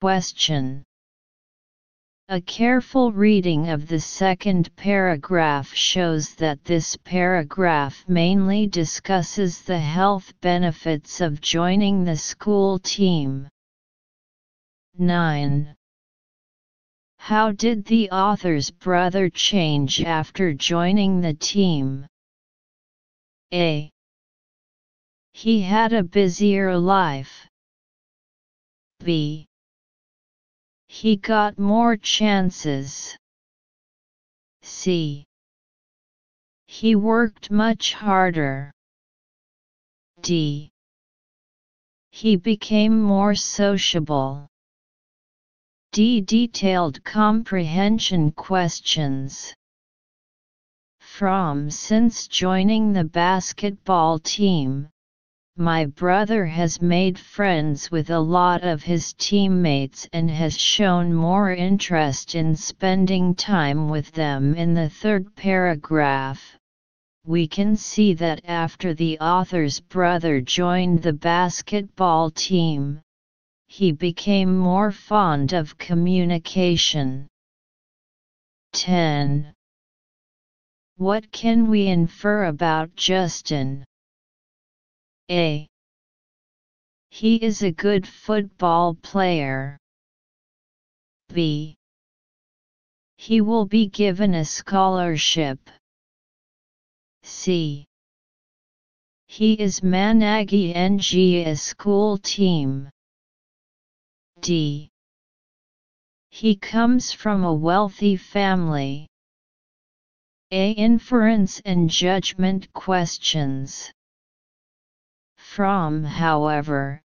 Question a careful reading of the second paragraph shows that this paragraph mainly discusses the health benefits of joining the school team. 9. How did the author's brother change after joining the team? A. He had a busier life. B. He got more chances. C. He worked much harder. D. He became more sociable. D. Detailed comprehension questions. From since joining the basketball team, my brother has made friends with a lot of his teammates and has shown more interest in spending time with them in the third paragraph. We can see that after the author's brother joined the basketball team, he became more fond of communication. 10. What can we infer about Justin? A. He is a good football player. B. He will be given a scholarship. C. He is Managi NG a school team. D. He comes from a wealthy family. A. Inference and judgment questions. From however,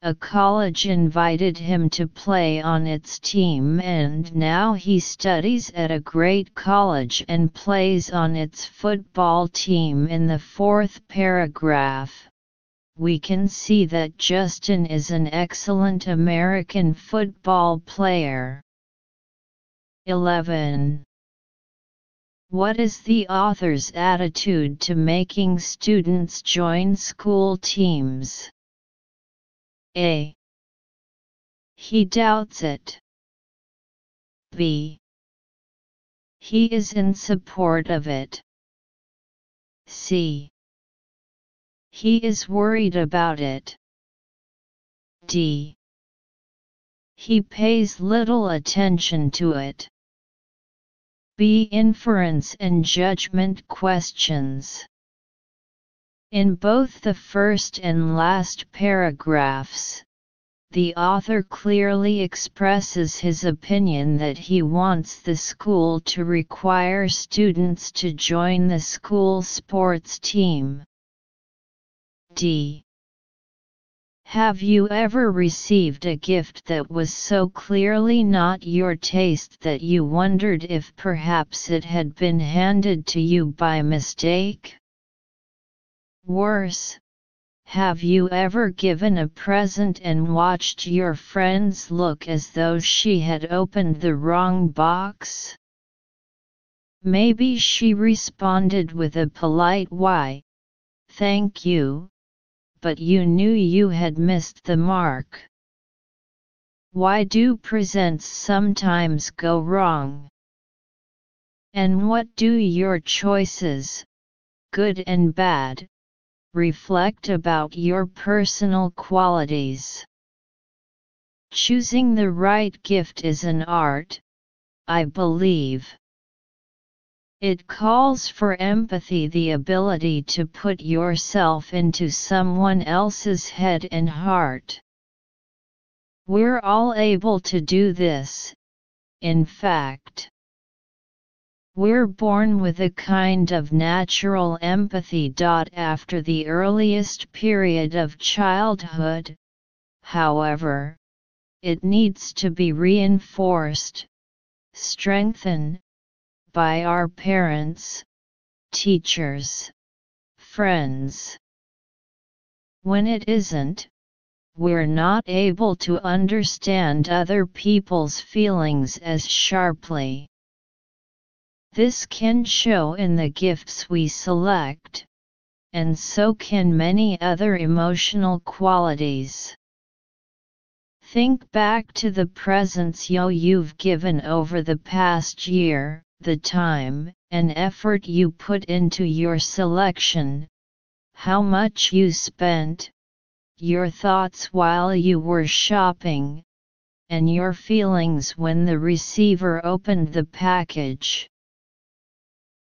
a college invited him to play on its team and now he studies at a great college and plays on its football team in the fourth paragraph. We can see that Justin is an excellent American football player. 11. What is the author's attitude to making students join school teams? A. He doubts it. B. He is in support of it. C. He is worried about it. D. He pays little attention to it. B. Inference and judgment questions. In both the first and last paragraphs, the author clearly expresses his opinion that he wants the school to require students to join the school sports team. D. Have you ever received a gift that was so clearly not your taste that you wondered if perhaps it had been handed to you by mistake? Worse, have you ever given a present and watched your friends look as though she had opened the wrong box? Maybe she responded with a polite why, thank you, but you knew you had missed the mark. Why do presents sometimes go wrong? And what do your choices, good and bad, reflect about your personal qualities? Choosing the right gift is an art, I believe. It calls for empathy the ability to put yourself into someone else's head and heart. We're all able to do this, in fact. We're born with a kind of natural empathy. After the earliest period of childhood, however, it needs to be reinforced, strengthened, by our parents, teachers, friends. When it isn't, we're not able to understand other people's feelings as sharply. This can show in the gifts we select, and so can many other emotional qualities. Think back to the presents yo you've given over the past year, the time and effort you put into your selection, how much you spent, your thoughts while you were shopping, and your feelings when the receiver opened the package.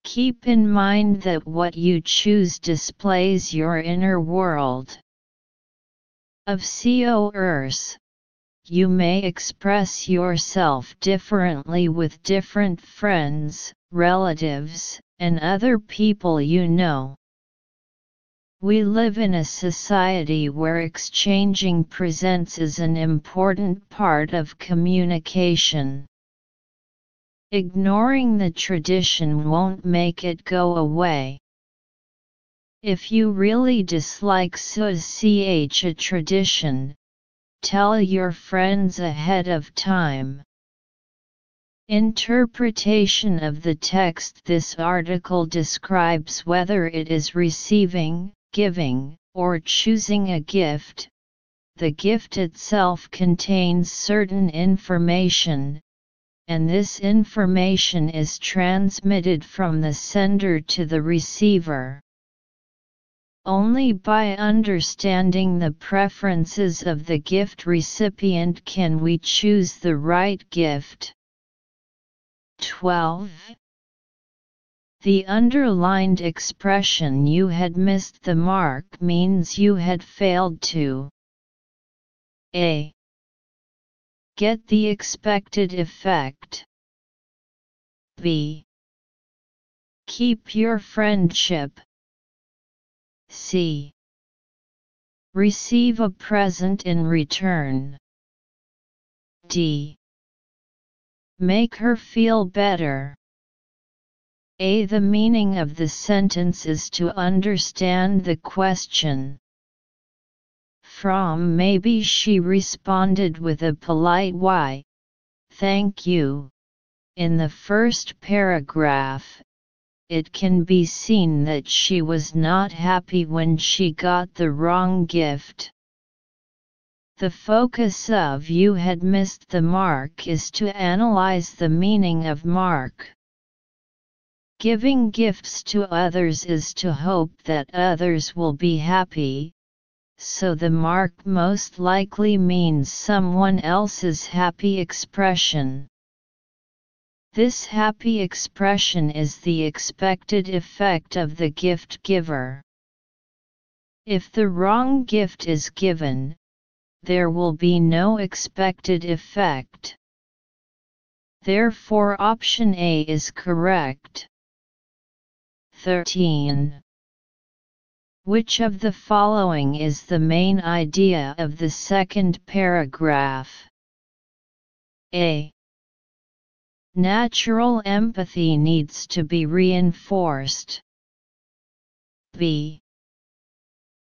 Keep in mind that what you choose displays your inner world. Of course, you may express yourself differently with different friends, relatives, and other people you know. We live in a society where exchanging presents is an important part of communication. Ignoring the tradition won't make it go away. If you really dislike such a tradition, tell your friends ahead of time. Interpretation of the text This article describes whether it is receiving, giving, or choosing a gift. The gift itself contains certain information, and this information is transmitted from the sender to the receiver. Only by understanding the preferences of the gift recipient can we choose the right gift. 12. The underlined expression you had missed the mark means you had failed to a. Get the expected effect. b. Keep your friendship. C. Receive a present in return. d. Make her feel better. A. The meaning of the sentence is to understand the question. From maybe she responded with a polite why, thank you. In the first paragraph, it can be seen that she was not happy when she got the wrong gift. The focus of You Had Missed the Mark is to analyze the meaning of mark. Giving gifts to others is to hope that others will be happy, so the mark most likely means someone else's happy expression. This happy expression is the expected effect of the gift giver. If the wrong gift is given, there will be no expected effect. Therefore option A is correct. 13. Which of the following is the main idea of the second paragraph? A. Natural empathy needs to be reinforced. B.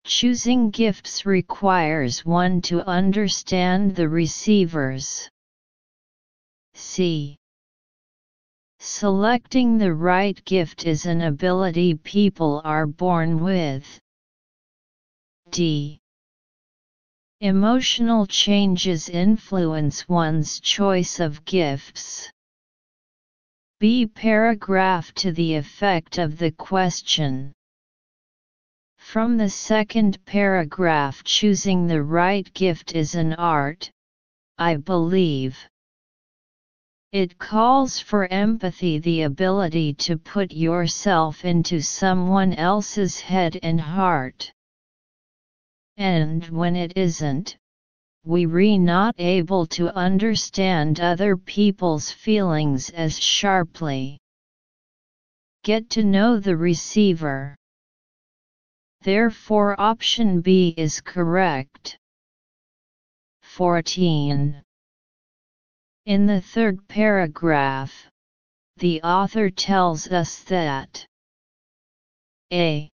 Choosing gifts requires one to understand the receivers. C. Selecting the right gift is an ability people are born with. D. Emotional changes influence one's choice of gifts. B. Paragraph to the effect of the question. From the second paragraph choosing the right gift is an art, I believe. It calls for empathy the ability to put yourself into someone else's head and heart. And when it isn't, we re not able to understand other people's feelings as sharply. Get to know the receiver. Therefore option B is correct. 14. In the third paragraph, the author tells us that a.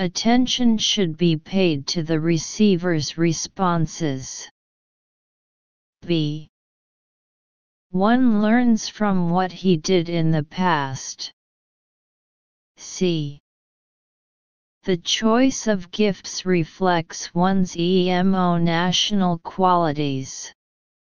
Attention should be paid to the receiver's responses. b. One learns from what he did in the past. c. The choice of gifts reflects one's emo national qualities.